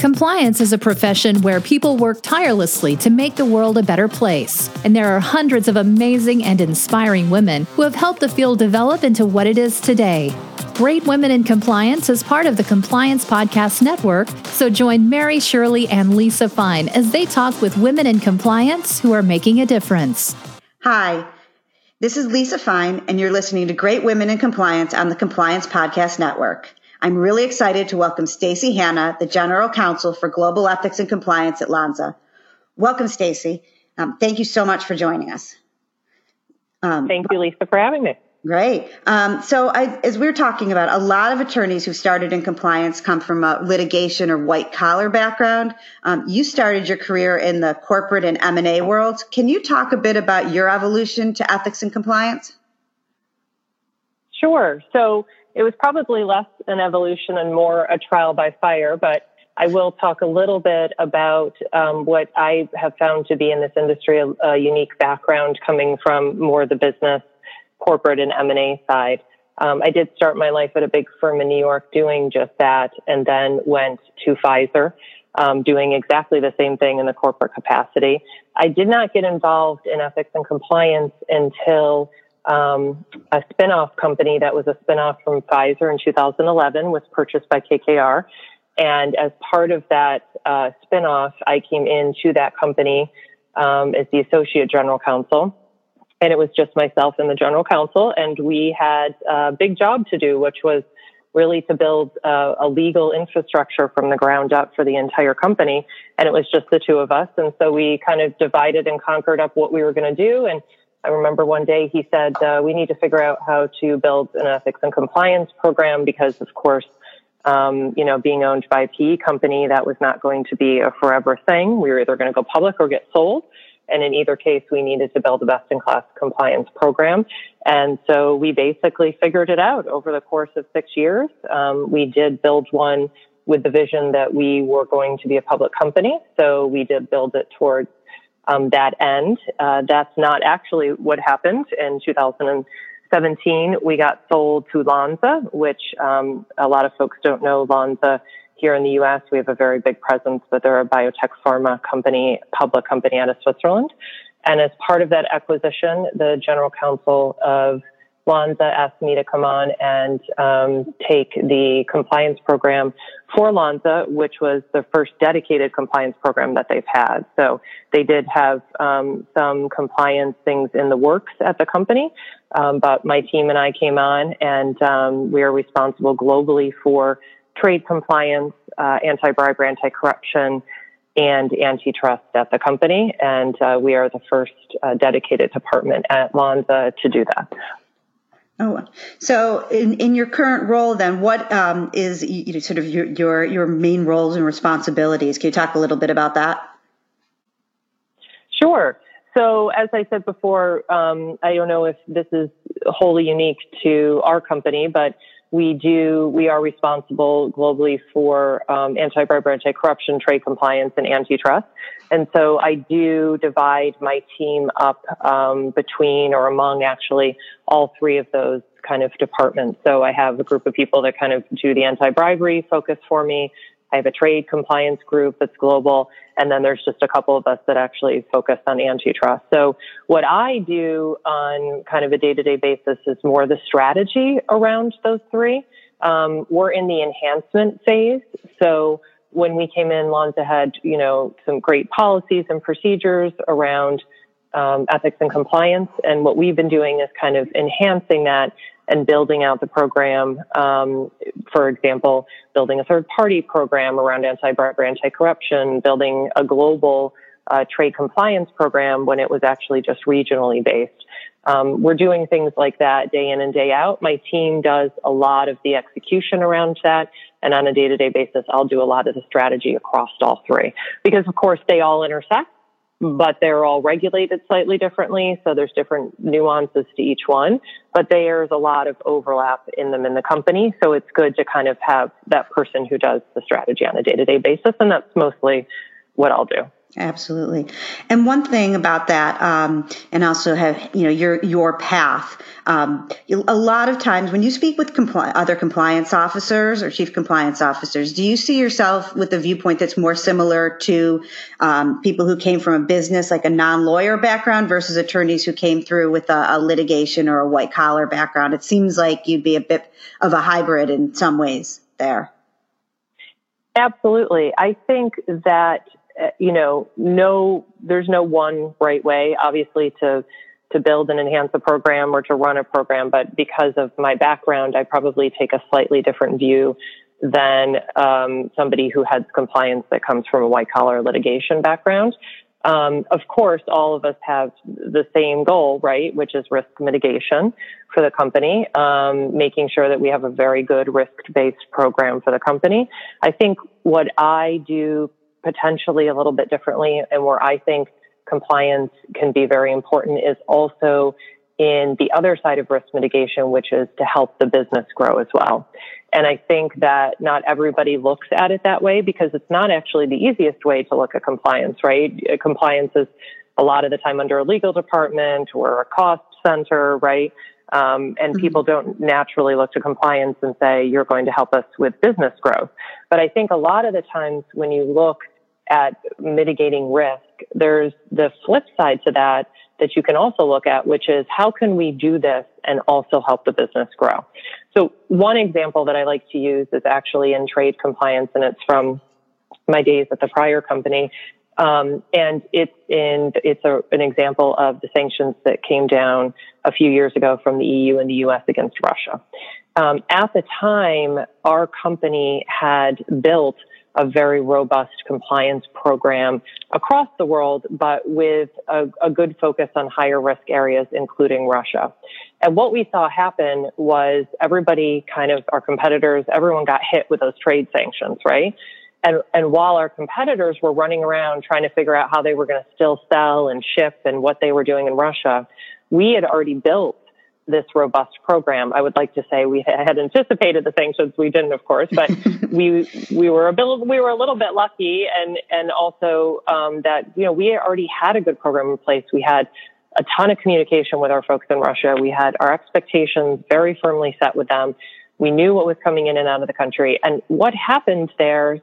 Compliance is a profession where people work tirelessly to make the world a better place. And there are hundreds of amazing and inspiring women who have helped the field develop into what it is today. Great Women in Compliance is part of the Compliance Podcast Network, so join Mary Shirley and Lisa Fine as they talk with women in compliance who are making a difference. Hi, this is Lisa Fine, and you're listening to Great Women in Compliance on the Compliance Podcast Network. I'm really excited to welcome Stacy Hanna, the General Counsel for Global Ethics and Compliance at Lonza. Welcome, Stacy. Um, thank you so much for joining us. Um, thank you, Lisa, for having me. Great. Um, so, I, as we are talking about, a lot of attorneys who started in compliance come from a litigation or white collar background. Um, you started your career in the corporate and M and A world. Can you talk a bit about your evolution to ethics and compliance? Sure. So, it was probably less an evolution and more a trial by fire, but I will talk a little bit about um, what I have found to be in this industry a, a, unique background coming from more the business, corporate, and M and A side. Um, I did start my life at a big firm in New York doing just that, and then went to Pfizer. Um, doing exactly the same thing in the corporate capacity. I did not get involved in ethics and compliance until um, a spinoff company that was a spinoff from Pfizer in 2011 was purchased by KKR. And as part of that uh, spinoff, I came into that company um, as the associate general counsel. And it was just myself and the general counsel. And we had a big job to do, which was really to build a legal infrastructure from the ground up for the entire company. And it was just the two of us. And so we kind of divided and conquered up what we were going to do. And I remember one day he said, uh, we need to figure out how to build an ethics and compliance program because, of course, um, you know, being owned by a PE company, that was not going to be a forever thing. We were either going to go public or get sold. And in either case, we needed to build a best in class compliance program. And so we basically figured it out over the course of six years. Um, we did build one with the vision that we were going to be a public company. So we did build it towards um, that end. Uh, that's not actually what happened in 2017. We got sold to Lonza, which um, a lot of folks don't know. Lonza here in the U.S. We have a very big presence, but they're a biotech pharma company, public company out of Switzerland. And as part of that acquisition, the general counsel of Lonza asked me to come on and um, take the compliance program for Lonza, which was the first dedicated compliance program that they've had. So they did have um, some compliance things in the works at the company, um, but my team and I came on, and um, we are responsible globally for trade compliance, uh, anti-bribery, anti-corruption, and antitrust at the company. And uh, we are the first uh, dedicated department at Lonza to do that. Oh, so in, in your current role, then, what um, is you know, sort of your, your your main roles and responsibilities? Can you talk a little bit about that? Sure. So, as I said before, um, I don't know if this is wholly unique to our company, but we do we are responsible globally for um, anti-bribery, anti-corruption, trade compliance, and antitrust. And so I do divide my team up um, between or among actually all three of those kind of departments. So I have a group of people that kind of do the anti-bribery focus for me. I have a trade compliance group that's global, and then there's just a couple of us that actually focus on antitrust. So what I do on kind of a day-to-day basis is more the strategy around those three. Um, we're in the enhancement phase, so when we came in, Lonza had you know some great policies and procedures around um, ethics and compliance, and what we've been doing is kind of enhancing that and building out the program. Um, for example, building a third party program around anti-bribery, anti-corruption, building a global uh, trade compliance program when it was actually just regionally based. Um, we're doing things like that day in and day out. My team does a lot of the execution around that. And on a day to day basis, I'll do a lot of the strategy across all three because of course they all intersect but they're all regulated slightly differently. So there's different nuances to each one, but there's a lot of overlap in them in the company. So it's good to kind of have that person who does the strategy on a day to day basis. And that's mostly what I'll do. Absolutely. And one thing about that, um, and also have, you know, your, your path, um, a lot of times when you speak with compli- other compliance officers or chief compliance officers, do you see yourself with a viewpoint that's more similar to um, people who came from a business, like a non-lawyer background versus attorneys who came through with a, a litigation or a white collar background? It seems like you'd be a bit of a hybrid in some ways there. Absolutely. I think that you know, no, there's no one right way, obviously, to to build and enhance a program or to run a program. But because of my background, I probably take a slightly different view than um, somebody who has compliance that comes from a white collar litigation background. Um, of course, all of us have the same goal, right, which is risk mitigation for the company, um, making sure that we have a very good risk-based program for the company. I think what I do potentially a little bit differently and where I think compliance can be very important is also in the other side of risk mitigation, which is to help the business grow as well. And I think that not everybody looks at it that way because it's not actually the easiest way to look at compliance, right? Uh, compliance is a lot of the time under a legal department or a cost center, right? Um, and mm-hmm. people don't naturally look to compliance and say, you're going to help us with business growth. But I think a lot of the times when you look at mitigating risk, there's the flip side to that that you can also look at, which is how can we do this and also help the business grow? So one example that I like to use is actually in trade compliance and it's from my days at the prior company. Um, and it's in, it's a, an example of the sanctions that came down a few years ago from the EU and the US against Russia. Um, at the time, our company had built a very robust compliance program across the world, but with a, a, good focus on higher risk areas, including Russia. And what we saw happen was everybody kind of, our competitors, everyone got hit with those trade sanctions, right? And, and while our competitors were running around trying to figure out how they were going to still sell and ship and what they were doing in Russia, we had already built this robust program. I would like to say we had anticipated the sanctions. We didn't, of course, but we we were a bit, we were a little bit lucky, and and also um, that you know we already had a good program in place. We had a ton of communication with our folks in Russia. We had our expectations very firmly set with them. We knew what was coming in and out of the country, and what happened there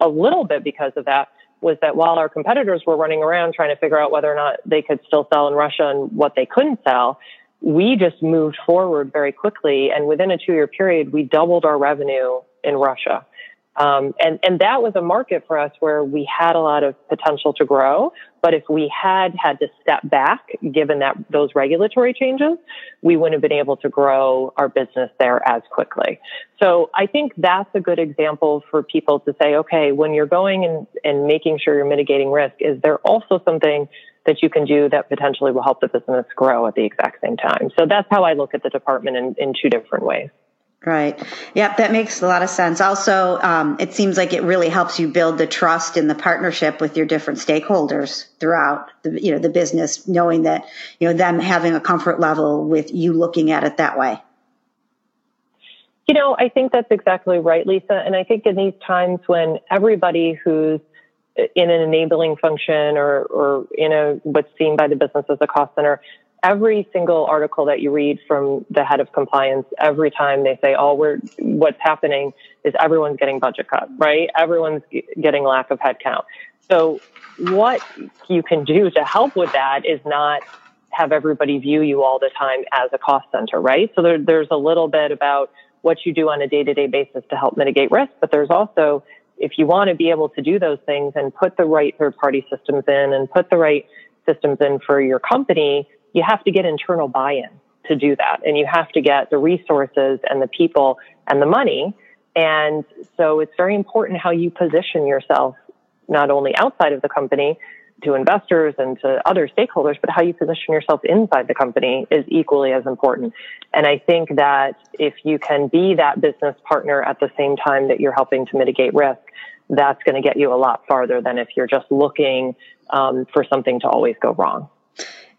a little bit because of that was that while our competitors were running around trying to figure out whether or not they could still sell in Russia and what they couldn't sell, we just moved forward very quickly. And within a two year period, we doubled our revenue in Russia. Um, and, and that was a market for us where we had a lot of potential to grow. But if we had had to step back, given that those regulatory changes, we wouldn't have been able to grow our business there as quickly. So I think that's a good example for people to say, okay, when you're going and, and making sure you're mitigating risk, is there also something that you can do that potentially will help the business grow at the exact same time. So that's how I look at the department in, in two different ways. Right. Yep, that makes a lot of sense. Also, um, it seems like it really helps you build the trust in the partnership with your different stakeholders throughout the, you know, the business, knowing that, you know, them having a comfort level with you looking at it that way. You know, I think that's exactly right, Lisa. And I think in these times when everybody who's in an enabling function or, or in a what's seen by the business as a cost center, every single article that you read from the head of compliance, every time they say, "Oh, we're what's happening is everyone's getting budget cut, right? Everyone's getting lack of headcount." So, what you can do to help with that is not have everybody view you all the time as a cost center, right? So there, there's a little bit about what you do on a day-to-day basis to help mitigate risk, but there's also if you want to be able to do those things and put the right third party systems in and put the right systems in for your company, you have to get internal buy in to do that. And you have to get the resources and the people and the money. And so it's very important how you position yourself, not only outside of the company, to investors and to other stakeholders, but how you position yourself inside the company is equally as important. And I think that if you can be that business partner at the same time that you're helping to mitigate risk, that's going to get you a lot farther than if you're just looking um, for something to always go wrong.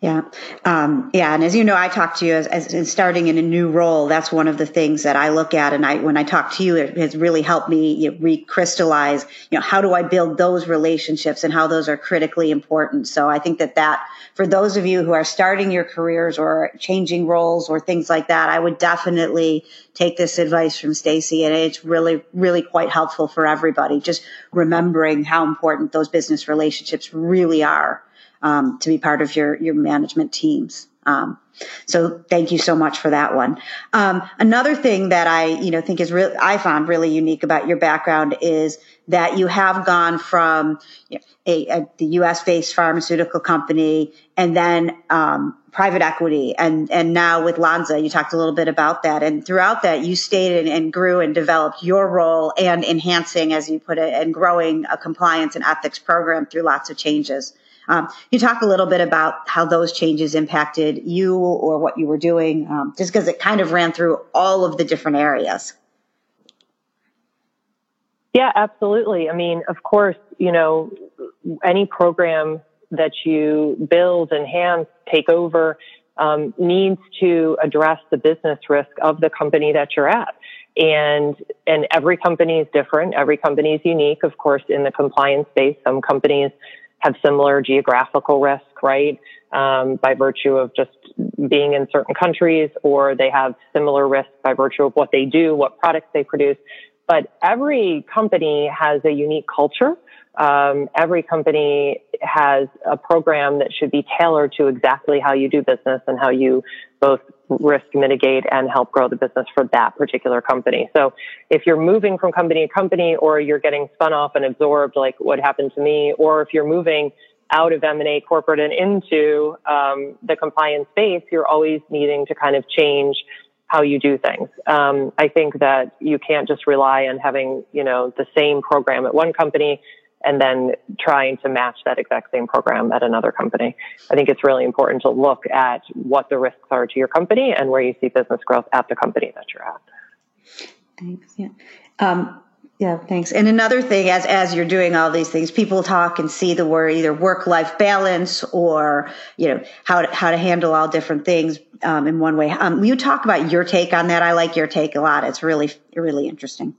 Yeah. Um, yeah. And as you know, I talk to you as, as in starting in a new role. That's one of the things that I look at. And I, when I talk to you, it has really helped me you know, recrystallize, you know, how do I build those relationships and how those are critically important. So I think that that for those of you who are starting your careers or changing roles or things like that, I would definitely take this advice from Stacy. And it's really, really quite helpful for everybody. Just remembering how important those business relationships really are um, to be part of your your management teams. Um, so thank you so much for that one. Um, another thing that I you know think is really I found really unique about your background is that you have gone from a, a, the U.S. based pharmaceutical company and then um, private equity and and now with Lonza you talked a little bit about that and throughout that you stayed and, grew and developed your role and enhancing as you put it and growing a compliance and ethics program through lots of changes um, you talk a little bit about how those changes impacted you or what you were doing, um, just because it kind of ran through all of the different areas. Yeah, absolutely. I mean, of course, you know, any program that you build, enhance, take over um, needs to address the business risk of the company that you're at. And and every company is different. Every company is unique. Of course, in the compliance space, some companies have similar geographical risk, right? Um, by virtue of just being in certain countries, or they have similar risk by virtue of what they do, what products they produce. But every company has a unique culture. Um, every company has a program that should be tailored to exactly how you do business and how you both risk mitigate and help grow the business for that particular company. So if you're moving from company to company or you're getting spun off and absorbed like what happened to me, or if you're moving out of M&A corporate and into um, the compliance space, you're always needing to kind of change how you do things. Um, I think that you can't just rely on having, you know, the same program at one company and then trying to match that exact same program at another company. I think it's really important to look at what the risks are to your company and where you see business growth at the company that you're at. Thanks. Yeah. Um, yeah, thanks. And another thing, as as you're doing all these things, people talk and see the word either work life balance or you know how to, how to handle all different things um, in one way. Um, you talk about your take on that? I like your take a lot. It's really really interesting.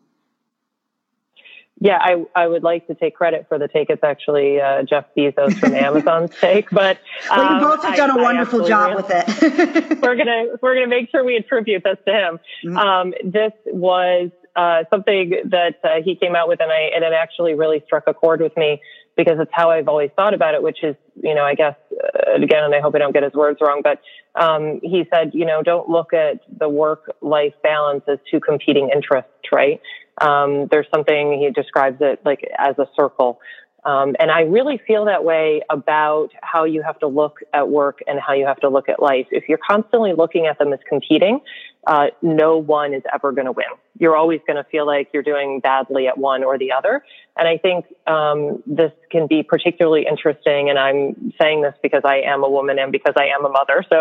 Yeah, I, I would like to take credit for the take. It's actually uh, Jeff Bezos from Amazon's take, but um, well, you both have done I, a wonderful job with it. we're gonna we're gonna make sure we attribute this to him. Mm-hmm. Um, this was uh, something that uh, he came out with, and I and it actually really struck a chord with me because it's how I've always thought about it. Which is, you know, I guess uh, again, and I hope I don't get his words wrong, but um, he said, you know, don't look at the work life balance as two competing interests, right? Um, there's something he describes it like as a circle. Um, and I really feel that way about how you have to look at work and how you have to look at life. If you're constantly looking at them as competing, uh, no one is ever going to win. You're always going to feel like you're doing badly at one or the other. And I think um, this can be particularly interesting. And I'm saying this because I am a woman and because I am a mother. So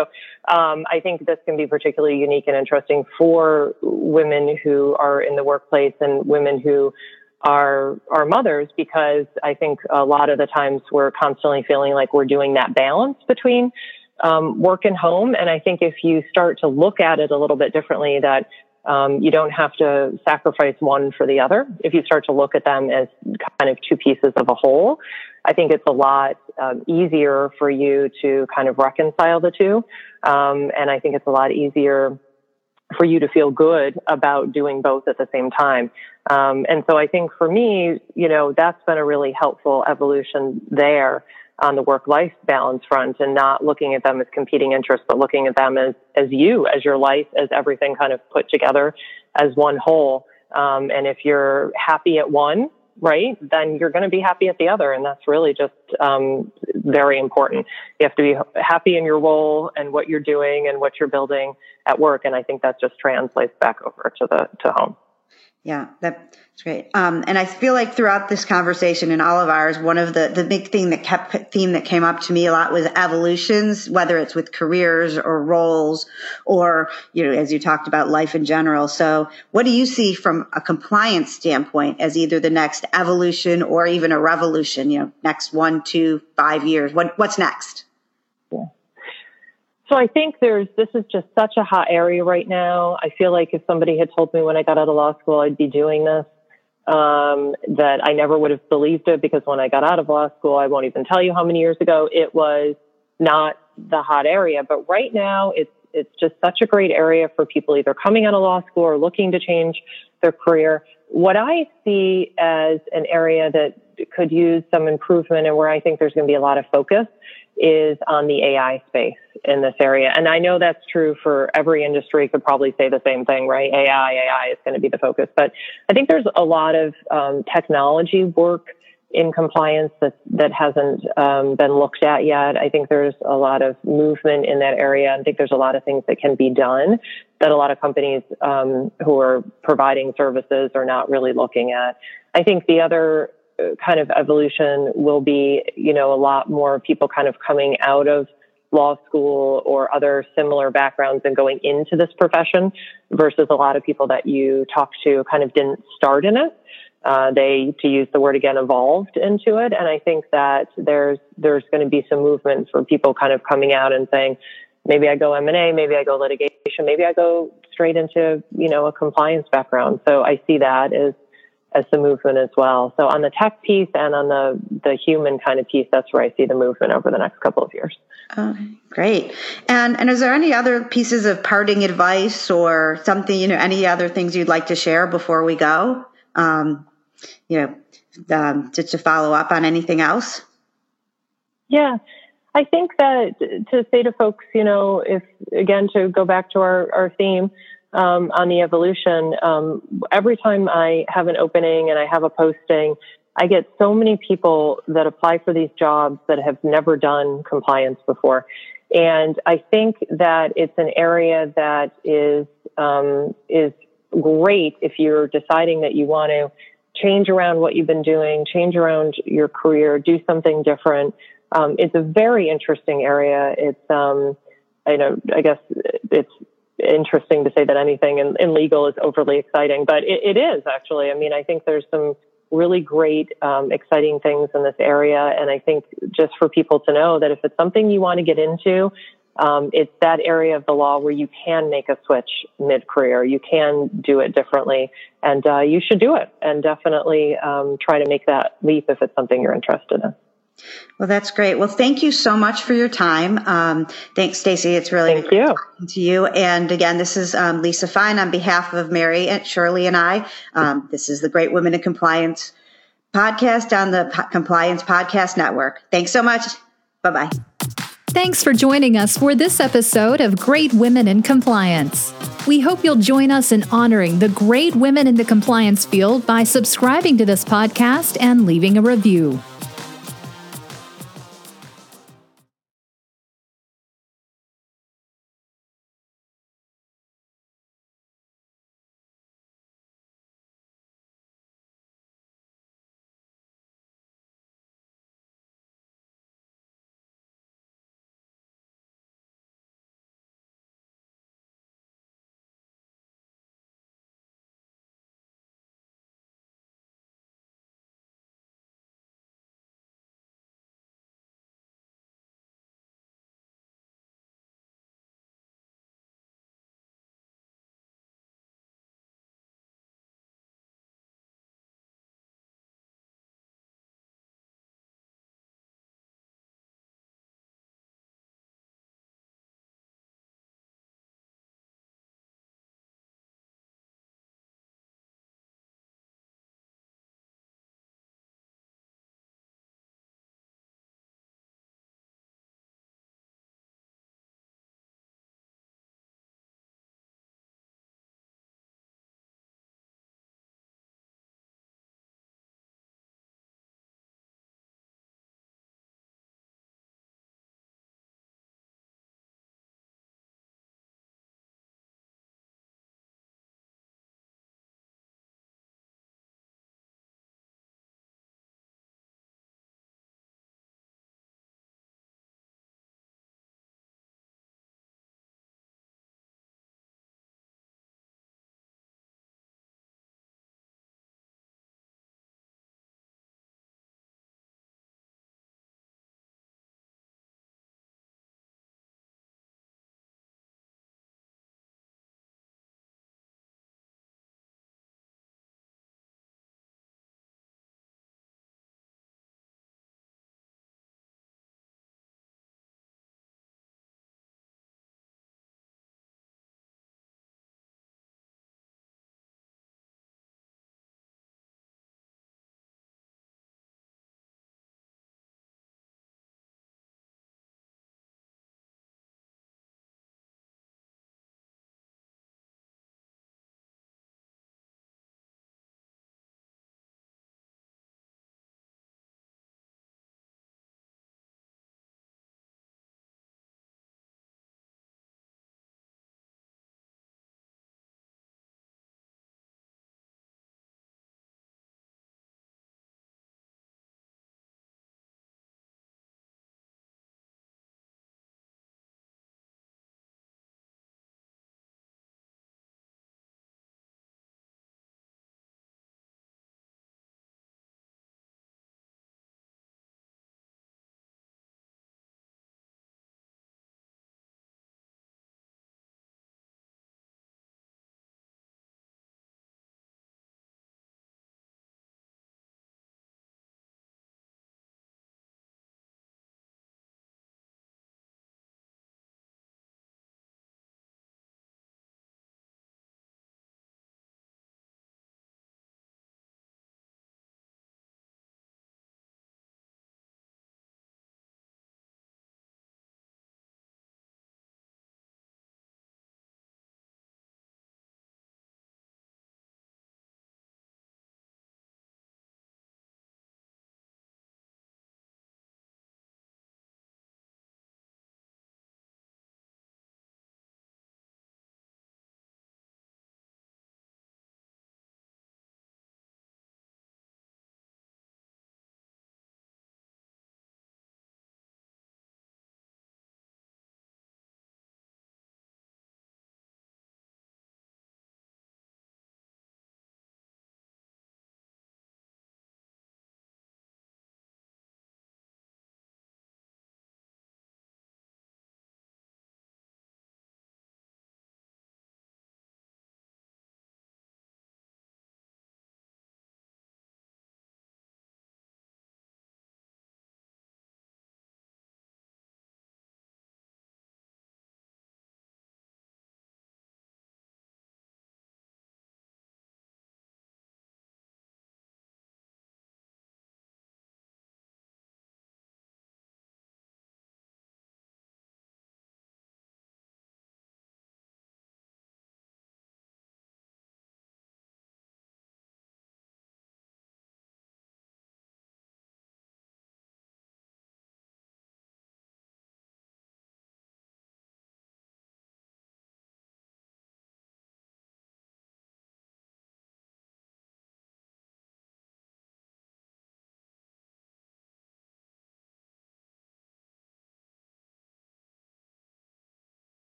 um, I think this can be particularly unique and interesting for women who are in the workplace and women who are are mothers because I think a lot of the times we're constantly feeling like we're doing that balance between um, work and home. And I think if you start to look at it a little bit differently, that um, you don't have to sacrifice one for the other. If you start to look at them as kind of two pieces of a whole, I think it's a lot um, easier for you to kind of reconcile the two. Um, and I think it's a lot easier for you to feel good about doing both at the same time. Um, and so I think for me, you know, that's been a really helpful evolution there on the work life balance front and not looking at them as competing interests, but looking at them as, as you, as your life, as everything kind of put together as one whole. Um, and if you're happy at one, right, then you're going to be happy at the other. And that's really just um, very important. You have to be happy in your role and what you're doing and what you're building at work. And I think that just translates back over to the to home. Yeah, that's great. Um, and I feel like throughout this conversation and all of ours, one of the, the big thing that kept theme that came up to me a lot was evolutions, whether it's with careers or roles or, you know, as you talked about life in general. So what do you see from a compliance standpoint as either the next evolution or even a revolution, you know, next one, two, five years? What, what's next? So I think there's this is just such a hot area right now. I feel like if somebody had told me when I got out of law school I'd be doing this, um, that I never would have believed it because when I got out of law school, I won't even tell you how many years ago it was not the hot area. But right now, it's it's just such a great area for people either coming out of law school or looking to change their career. What I see as an area that could use some improvement and where I think there's going to be a lot of focus is on the AI space in this area. And I know that's true for every industry, could probably say the same thing, right? AI, AI is going to be the focus. But I think there's a lot of um, technology work in compliance that, that hasn't um, been looked at yet. I think there's a lot of movement in that area. I think there's a lot of things that can be done that a lot of companies um, who are providing services are not really looking at. I think the other kind of evolution will be, you know, a lot more people kind of coming out of law school or other similar backgrounds and going into this profession versus a lot of people that you talk to kind of didn't start in it. Uh, they, to use the word again, evolved into it. And I think that there's, there's going to be some movement for people kind of coming out and saying, maybe I go M&A, maybe I go litigation, maybe I go straight into, you know, a compliance background. So I see that as as the movement as well. So on the tech piece and on the the human kind of piece, that's where I see the movement over the next couple of years. Okay, great. And and is there any other pieces of parting advice or something you know any other things you'd like to share before we go? Um, you know, um, to, to follow up on anything else. Yeah. I think that to say to folks, you know, if again to go back to our, our theme, um, on the evolution, um, every time I have an opening and I have a posting, I get so many people that apply for these jobs that have never done compliance before. And I think that it's an area that is, um, is great if you're deciding that you want to change around what you've been doing, change around your career, do something different. Um, it's a very interesting area. It's, um, I know, I guess it's interesting to say that anything in, in legal is overly exciting, but it, it is actually. I mean, I think there's some really great, um, exciting things in this area. And I think just for people to know that if it's something you want to get into, um, it's that area of the law where you can make a switch mid career. You can do it differently, and uh, you should do it and definitely um, try to make that leap if it's something you're interested in. Well, that's great. Well, thank you so much for your time. Um, thanks, Stacy. It's really thank you. to you. And again, this is um, Lisa Fine on behalf of Mary and Shirley and I. Um, this is the Great Women in Compliance podcast on the P- Compliance Podcast Network. Thanks so much. Bye bye. Thanks for joining us for this episode of Great Women in Compliance. We hope you'll join us in honoring the great women in the compliance field by subscribing to this podcast and leaving a review.